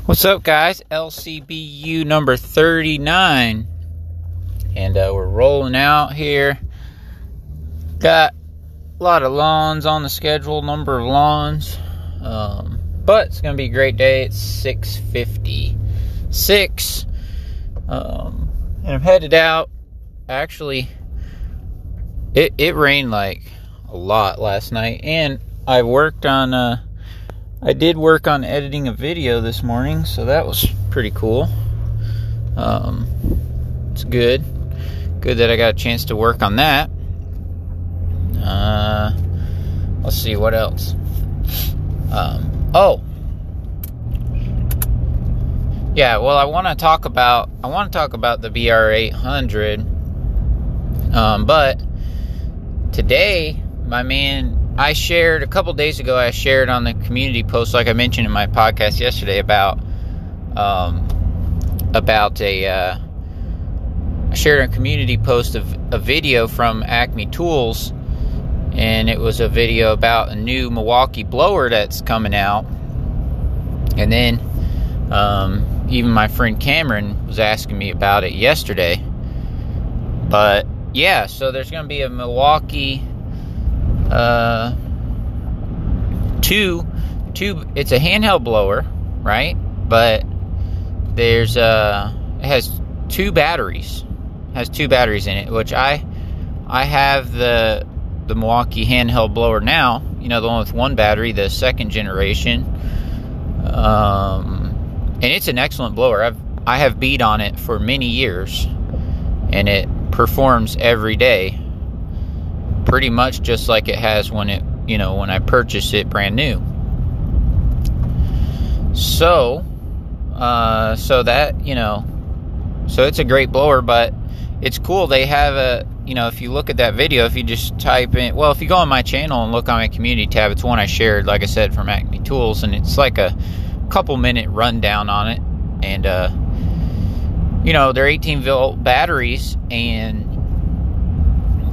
What's up, guys? LCBU number 39. And uh, we're rolling out here. Got a lot of lawns on the schedule, number of lawns. Um, but it's going to be a great day. It's 6.56. Um, and I'm headed out. Actually, it, it rained like a lot last night. And I worked on... Uh, I did work on editing a video this morning, so that was pretty cool. Um, it's good. Good that I got a chance to work on that. Uh, let's see what else. Um, oh, yeah. Well, I want to talk about I want to talk about the BR800. Um, but today, my man I shared a couple days ago. I shared on the community post, like I mentioned in my podcast yesterday, about um, about a. Uh, I shared a community post of a video from Acme Tools, and it was a video about a new Milwaukee blower that's coming out. And then, um, even my friend Cameron was asking me about it yesterday. But yeah, so there's going to be a Milwaukee uh, two, two. It's a handheld blower, right? But there's uh, it has two batteries. It has two batteries in it, which I, I have the the Milwaukee handheld blower now. You know, the one with one battery, the second generation. Um, and it's an excellent blower. I've I have beat on it for many years, and it performs every day pretty much just like it has when it, you know, when I purchased it brand new. So, uh, so that, you know, so it's a great blower, but it's cool. They have a, you know, if you look at that video, if you just type in, well, if you go on my channel and look on my community tab, it's one I shared, like I said, from Acme Tools, and it's like a couple minute rundown on it. And, uh, you know, they're 18 volt batteries, and,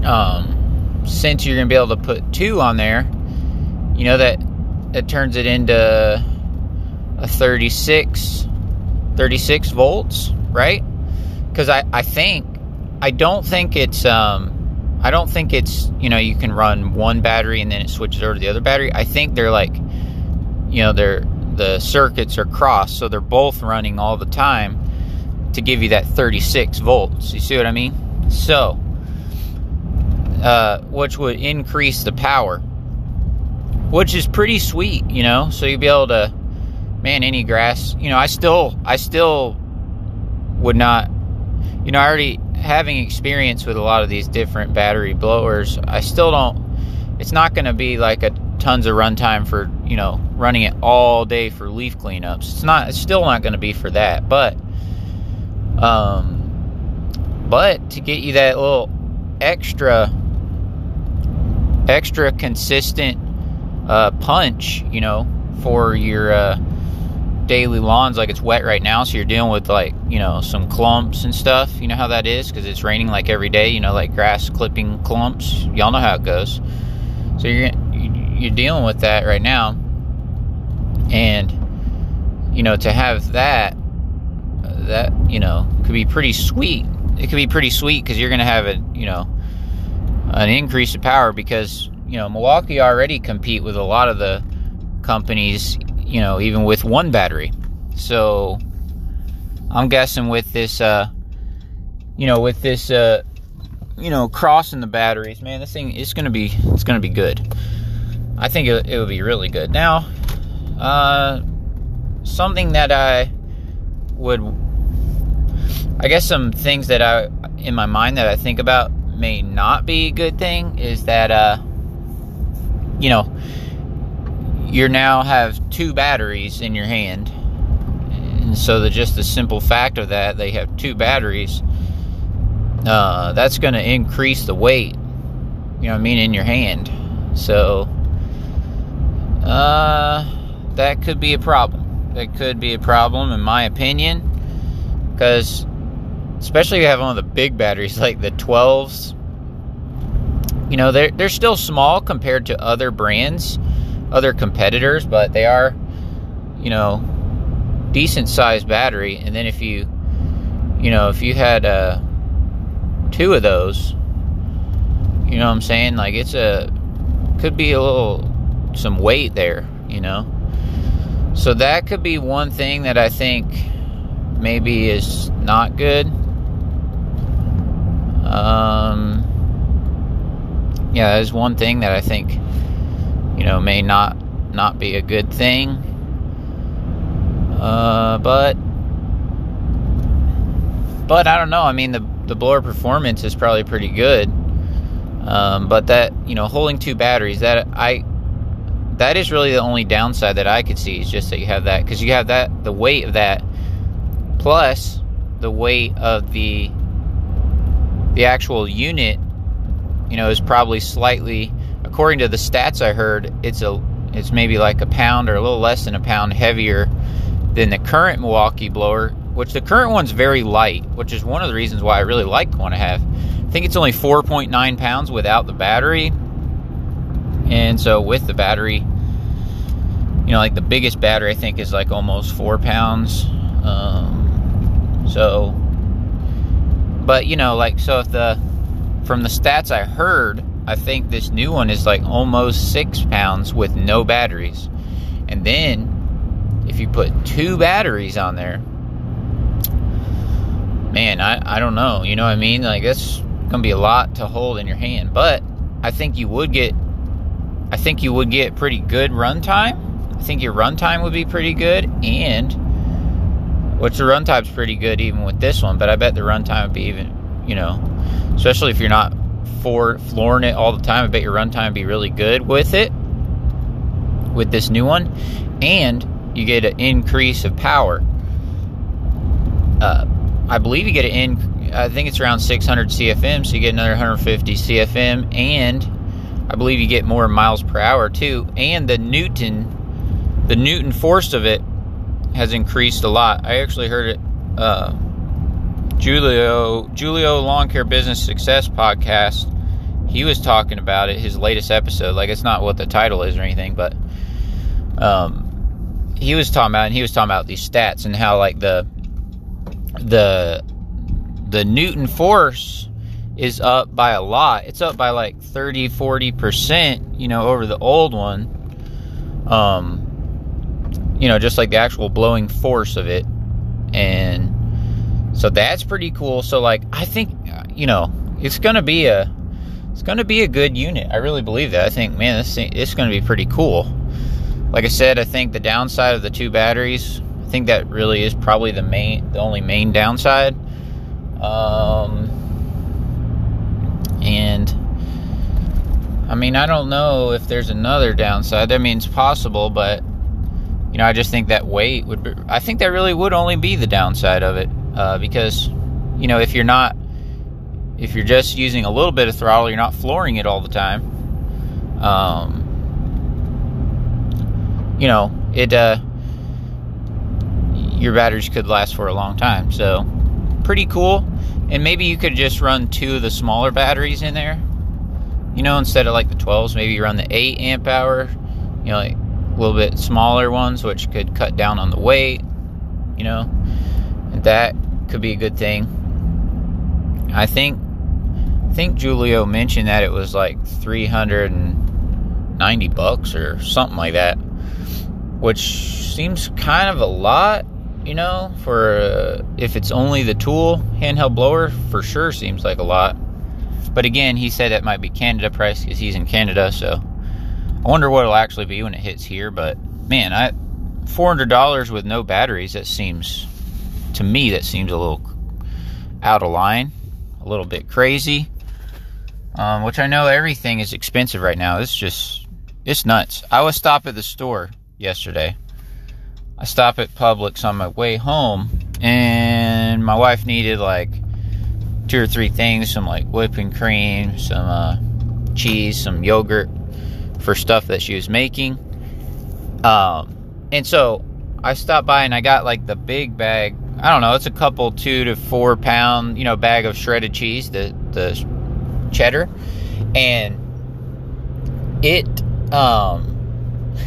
um, since you're going to be able to put two on there, you know that it turns it into a 36 36 volts, right? Cuz I I think I don't think it's um I don't think it's, you know, you can run one battery and then it switches over to the other battery. I think they're like you know, they're the circuits are crossed, so they're both running all the time to give you that 36 volts. You see what I mean? So, uh, which would increase the power, which is pretty sweet, you know. So you'd be able to, man, any grass, you know. I still, I still would not, you know, I already having experience with a lot of these different battery blowers. I still don't. It's not going to be like a tons of runtime for you know running it all day for leaf cleanups. It's not. It's still not going to be for that, but um, but to get you that little extra extra consistent uh, punch, you know, for your uh, daily lawns. Like it's wet right now, so you're dealing with like you know some clumps and stuff. You know how that is because it's raining like every day. You know, like grass clipping clumps. Y'all know how it goes. So you're you're dealing with that right now, and you know to have that that you know could be pretty sweet. It could be pretty sweet because you're gonna have a you know an increase of power because you know Milwaukee already compete with a lot of the companies, you know, even with one battery. So I'm guessing with this, uh, you know, with this, uh, you know, crossing the batteries, man, this thing is gonna be it's gonna be good. I think it, it would be really good. Now, uh, something that I would, I guess, some things that I in my mind that I think about may not be a good thing is that uh you know you now have two batteries in your hand. And so the just the simple fact of that they have two batteries uh that's going to increase the weight you know I mean in your hand. So uh that could be a problem. That could be a problem in my opinion because especially if you have one of the big batteries like the 12s you know they're, they're still small compared to other brands other competitors but they are you know decent sized battery, and then if you, you know, if you had uh, two of those, you know what I'm saying? Like it's a could be a little some weight there, you know. So that could be one thing that I think maybe is not good. Um, yeah, that is one thing that I think you know may not not be a good thing. Uh, but but I don't know. I mean, the the blower performance is probably pretty good. Um, but that you know, holding two batteries that I that is really the only downside that I could see is just that you have that because you have that the weight of that plus the weight of the the actual unit you know is probably slightly according to the stats I heard it's a it's maybe like a pound or a little less than a pound heavier than the current Milwaukee blower which the current one's very light which is one of the reasons why I really like the one I have. I think it's only 4.9 pounds without the battery. And so with the battery you know like the biggest battery I think is like almost four pounds. Um, so but you know like so if the from the stats I heard, I think this new one is like almost six pounds with no batteries. And then if you put two batteries on there, man, I, I don't know. You know what I mean? Like that's gonna be a lot to hold in your hand. But I think you would get I think you would get pretty good runtime. I think your runtime would be pretty good and which the runtime's pretty good even with this one, but I bet the runtime would be even you know, especially if you're not for flooring it all the time. I bet your runtime would be really good with it, with this new one, and you get an increase of power. Uh, I believe you get an in. I think it's around 600 CFM, so you get another 150 CFM, and I believe you get more miles per hour too. And the Newton, the Newton force of it has increased a lot. I actually heard it. Uh, Julio Julio Lawn Care Business Success podcast. He was talking about it. His latest episode. Like it's not what the title is or anything, but um, he was talking about and he was talking about these stats and how like the the the Newton force is up by a lot. It's up by like 30, 40%, you know, over the old one. Um, you know, just like the actual blowing force of it. And so that's pretty cool. So like I think you know it's gonna be a it's gonna be a good unit. I really believe that. I think man, this thing, it's gonna be pretty cool. Like I said, I think the downside of the two batteries. I think that really is probably the main the only main downside. Um, and I mean I don't know if there's another downside. I mean it's possible, but know I just think that weight would. Be, I think that really would only be the downside of it uh, because you know if you're not if you're just using a little bit of throttle, you're not flooring it all the time. Um, you know it. Uh, your batteries could last for a long time, so pretty cool. And maybe you could just run two of the smaller batteries in there. You know, instead of like the 12s, maybe you run the 8 amp hour. You know, like little bit smaller ones, which could cut down on the weight. You know, that could be a good thing. I think I think Julio mentioned that it was like 390 bucks or something like that, which seems kind of a lot, you know, for uh, if it's only the tool handheld blower, for sure seems like a lot. But again, he said that might be Canada price because he's in Canada, so I wonder what it'll actually be when it hits here. But man, I $400 with no batteries, that seems to me that seems a little out of line, a little bit crazy. Um, which I know everything is expensive right now. It's just it's nuts. I was stop at the store yesterday. I stop at Publix on my way home, and my wife needed like two or three things: some like whipping cream, some uh, cheese, some yogurt for stuff that she was making. Um, and so I stopped by and I got like the big bag I don't know, it's a couple two to four pound, you know, bag of shredded cheese, the the cheddar, and it um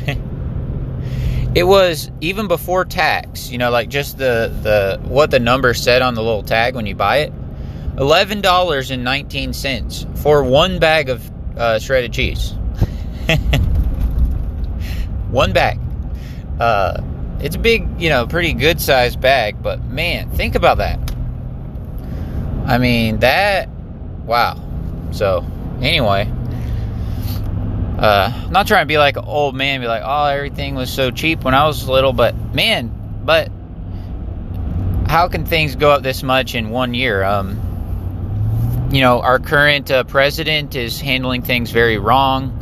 it was even before tax, you know, like just the the what the number said on the little tag when you buy it. Eleven dollars and nineteen cents for one bag of uh, shredded cheese. one bag. Uh, it's a big, you know, pretty good sized bag, but man, think about that. I mean, that, wow. So, anyway, uh, not trying to be like an old man, be like, oh, everything was so cheap when I was little, but man, but how can things go up this much in one year? Um, you know, our current uh, president is handling things very wrong.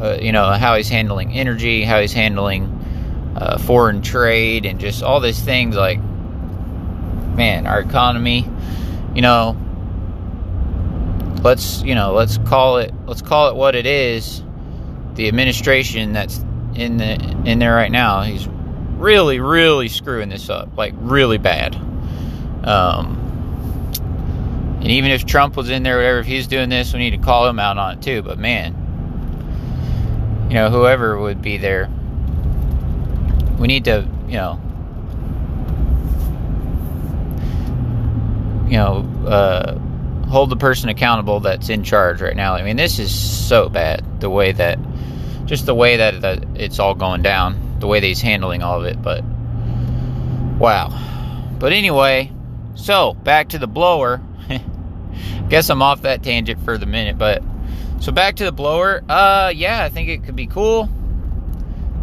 Uh, you know, how he's handling energy, how he's handling uh, foreign trade and just all these things like man our economy you know let's you know let's call it let's call it what it is. The administration that's in the in there right now he's really really screwing this up like really bad. Um and even if Trump was in there whatever if he's doing this we need to call him out on it too. But man you know whoever would be there we need to, you know, you know, uh, hold the person accountable that's in charge right now. I mean, this is so bad the way that, just the way that, that it's all going down, the way that he's handling all of it. But wow. But anyway, so back to the blower. Guess I'm off that tangent for the minute, but so back to the blower. Uh, yeah, I think it could be cool.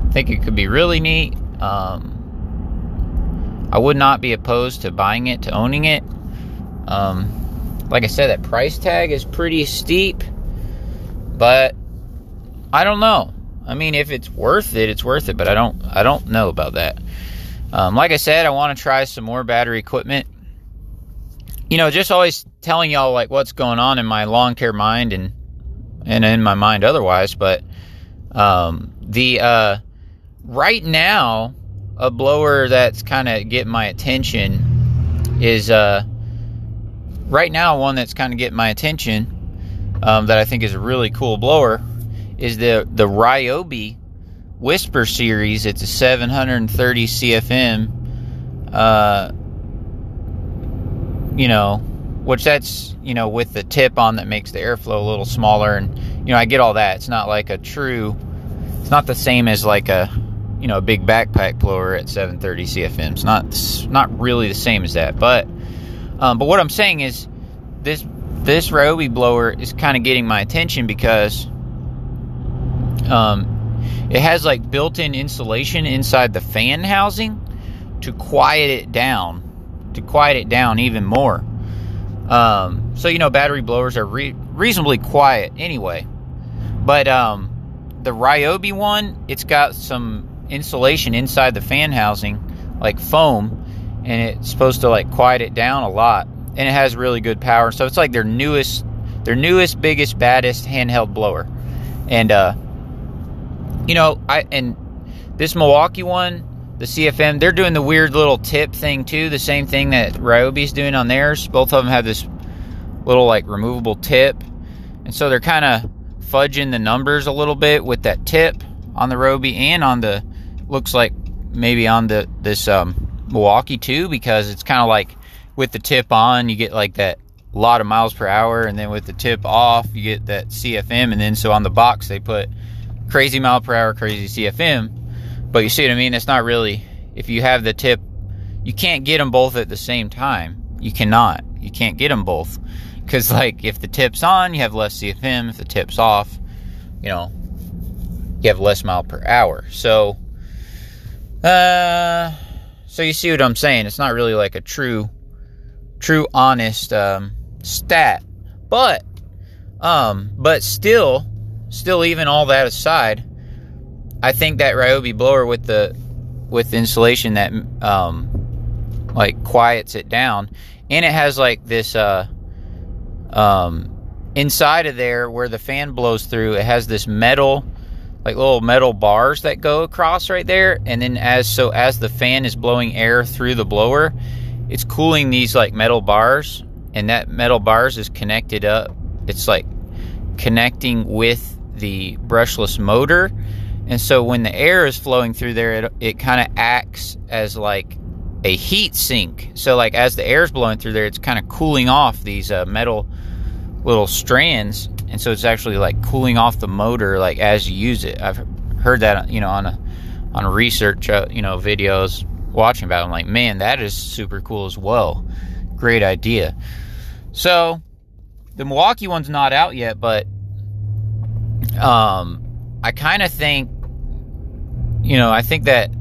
I think it could be really neat. Um, I would not be opposed to buying it, to owning it. Um, like I said, that price tag is pretty steep, but I don't know. I mean, if it's worth it, it's worth it, but I don't, I don't know about that. Um, like I said, I want to try some more battery equipment. You know, just always telling y'all like what's going on in my lawn care mind and and in my mind otherwise. But um, the uh, right now, a blower that's kind of getting my attention is uh, right now one that's kind of getting my attention um, that I think is a really cool blower is the the Ryobi Whisper series. It's a 730 CFM. Uh, you know, which that's you know with the tip on that makes the airflow a little smaller, and you know I get all that. It's not like a true. It's not the same as like a you know a big backpack blower at 730 CFM. It's not not really the same as that, but um, but what I'm saying is this this Ryobi blower is kind of getting my attention because um, it has like built-in insulation inside the fan housing to quiet it down, to quiet it down even more. Um, so you know, battery blowers are re- reasonably quiet anyway, but um, the Ryobi one, it's got some insulation inside the fan housing, like foam, and it's supposed to like quiet it down a lot. And it has really good power. So it's like their newest, their newest, biggest, baddest handheld blower. And uh, you know, I and this Milwaukee one, the CFM, they're doing the weird little tip thing too. The same thing that Ryobi's doing on theirs. Both of them have this little like removable tip, and so they're kind of fudging the numbers a little bit with that tip on the Ryobi and on the looks like maybe on the this um, Milwaukee too, because it's kind of like with the tip on, you get like that lot of miles per hour, and then with the tip off, you get that CFM, and then so on the box they put crazy mile per hour, crazy CFM. But you see what I mean? It's not really if you have the tip, you can't get them both at the same time. You cannot. You can't get them both because like if the tip's on, you have less CFM. If the tip's off, you know, you have less mile per hour. So uh, so you see what I'm saying? It's not really like a true, true, honest um, stat, but, um, but still, still, even all that aside, I think that Ryobi blower with the with insulation that um, like quiets it down, and it has like this uh, um, inside of there where the fan blows through. It has this metal like little metal bars that go across right there. And then as so as the fan is blowing air through the blower it's cooling these like metal bars. And that metal bars is connected up. It's like connecting with the brushless motor And so when the air is flowing through there, it, it kind of acts as like a heat sink. So like as the air is blowing through there, it's kind of cooling off these uh, metal little strands, and so it's actually like cooling off the motor like as you use it. I've heard that you know on a on research uh, you know videos watching about. It. I'm like, man, that is super cool as well. Great idea. So the Milwaukee one's not out yet, but um, I kind of think you know I think that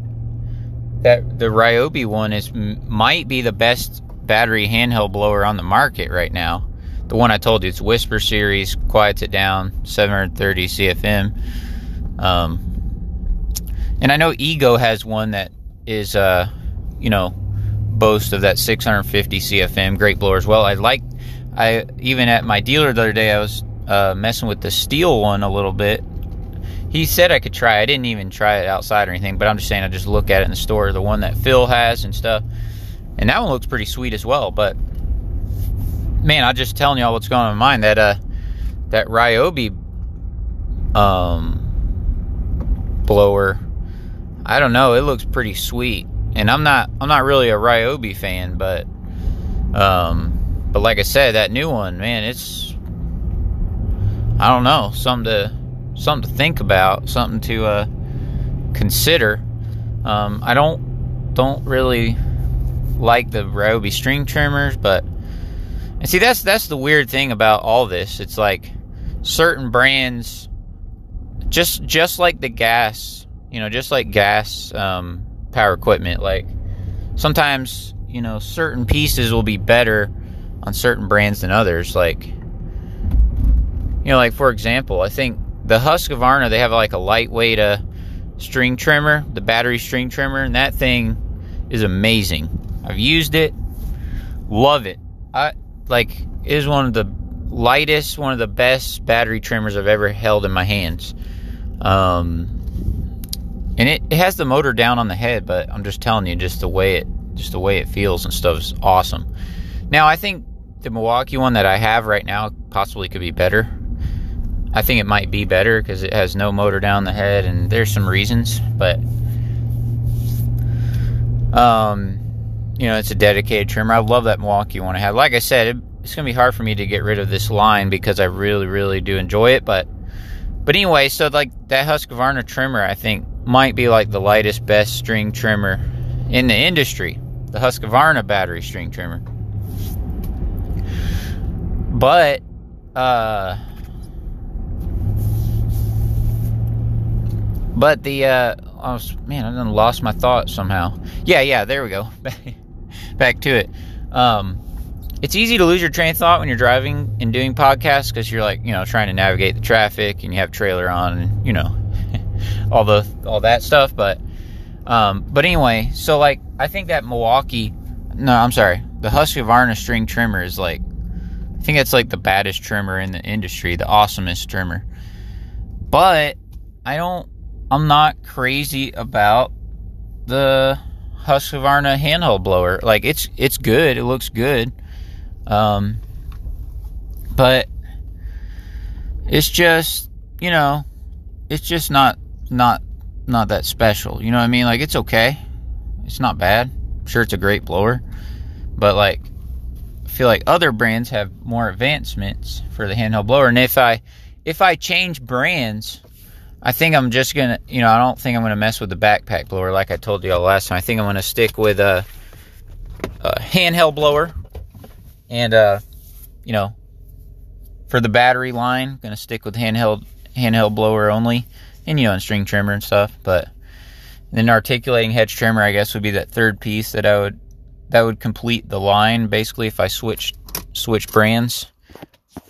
that the Ryobi one is might be the best battery handheld blower on the market right now. The one I told you, it's Whisper Series, quiets it down, 730 CFM. Um, and I know Ego has one that is, uh, you know, boast of that 650 CFM, great blower as well. I like, I even at my dealer the other day, I was uh, messing with the Stihl one a little bit. He said I could try. I didn't even try it outside or anything, but I'm just saying I just look at it in the store, the one that Phil has and stuff. And that one looks pretty sweet as well. But man, I'm just telling y'all what's going on in my mind. That uh, that Ryobi um blower, I don't know. It looks pretty sweet, and I'm not I'm not really a Ryobi fan, but um, but like I said, that new one, man, it's I don't know something to something to think about, something to uh consider. Um, I don't don't really like the Ryobi string trimmers, but and see, that's that's the weird thing about all this. It's like certain brands, just just like the gas, you know, just like gas um, power equipment. Like sometimes, you know, certain pieces will be better on certain brands than others. Like, you know, like for example, I think the Husqvarna they have like a lightweight uh, string trimmer, the battery string trimmer, and that thing is amazing. I've used it, love it. I like is one of the lightest, one of the best battery trimmers I've ever held in my hands. Um, and it, it has the motor down on the head, but I'm just telling you, just the way it just the way it feels and stuff is awesome. Now I think the Milwaukee one that I have right now possibly could be better. I think it might be better because it has no motor down the head, and there's some reasons, but um, you know, it's a dedicated trimmer. I love that Milwaukee one I have. Like I said, it, it's to be hard for me to get rid of this line because I really, really do enjoy it. But, but anyway, so like that Husqvarna trimmer, I think might be like the lightest, best string trimmer in the industry. The Husqvarna battery string trimmer. But, uh, but the, uh, I was, man, I done lost my thought somehow. Yeah, yeah, there we go. back to it. Um, it's easy to lose your train of thought when you're driving and doing podcasts because you're like, you know, trying to navigate the traffic and you have trailer on and you know, all the all that stuff. But, um, but anyway, so like, I think that Milwaukee, no, I'm sorry, the Husqvarna string trimmer is like, I think it's like the baddest trimmer in the industry, the awesomest trimmer. But I don't, I'm not crazy about the Husqvarna handheld blower. Like it's it's good. It looks good. Um, but it's just you know, it's just not not not that special. You know what I mean? Like it's okay. It's not bad. I'm sure it's a great blower, but like I feel like other brands have more advancements for the handheld blower. And if I if I change brands, I think I'm just gonna, you know, I don't think I'm gonna mess with the backpack blower like I told you all last time. I think I'm gonna stick with a, a handheld blower, and uh, you know, for the battery line, gonna stick with handheld handheld blower only, and you know, and string trimmer and stuff. But then articulating hedge trimmer, I guess, would be that third piece that I would that would complete the line. Basically, if I switch switch brands,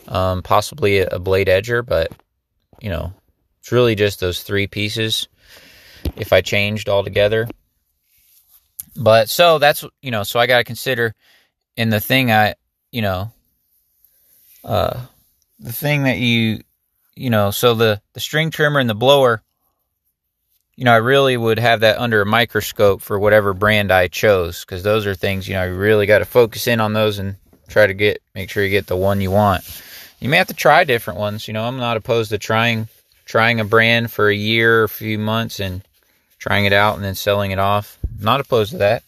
um, possibly a blade edger, but you know it's really just those three pieces if I changed all together. But so that's, you know, so I got to consider in the thing I, you know, uh, the thing that you, you know, so the, the string trimmer and the blower, you know, I really would have that under a microscope for whatever brand I chose because those are things, you know, you really got to focus in on those and try to get, make sure you get the one you want. You may have to try different ones. You know, I'm not opposed to trying trying a brand for a year, a few months, and trying it out and then selling it off. Not opposed to that.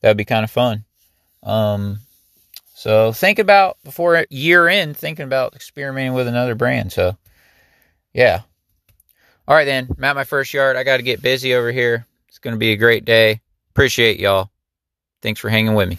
That'd be kind of fun. Um, so think about before year end, thinking about experimenting with another brand. So, yeah. All right, then. I'm at my first yard. I got to get busy over here. It's going to be a great day. Appreciate y'all. Thanks for hanging with me.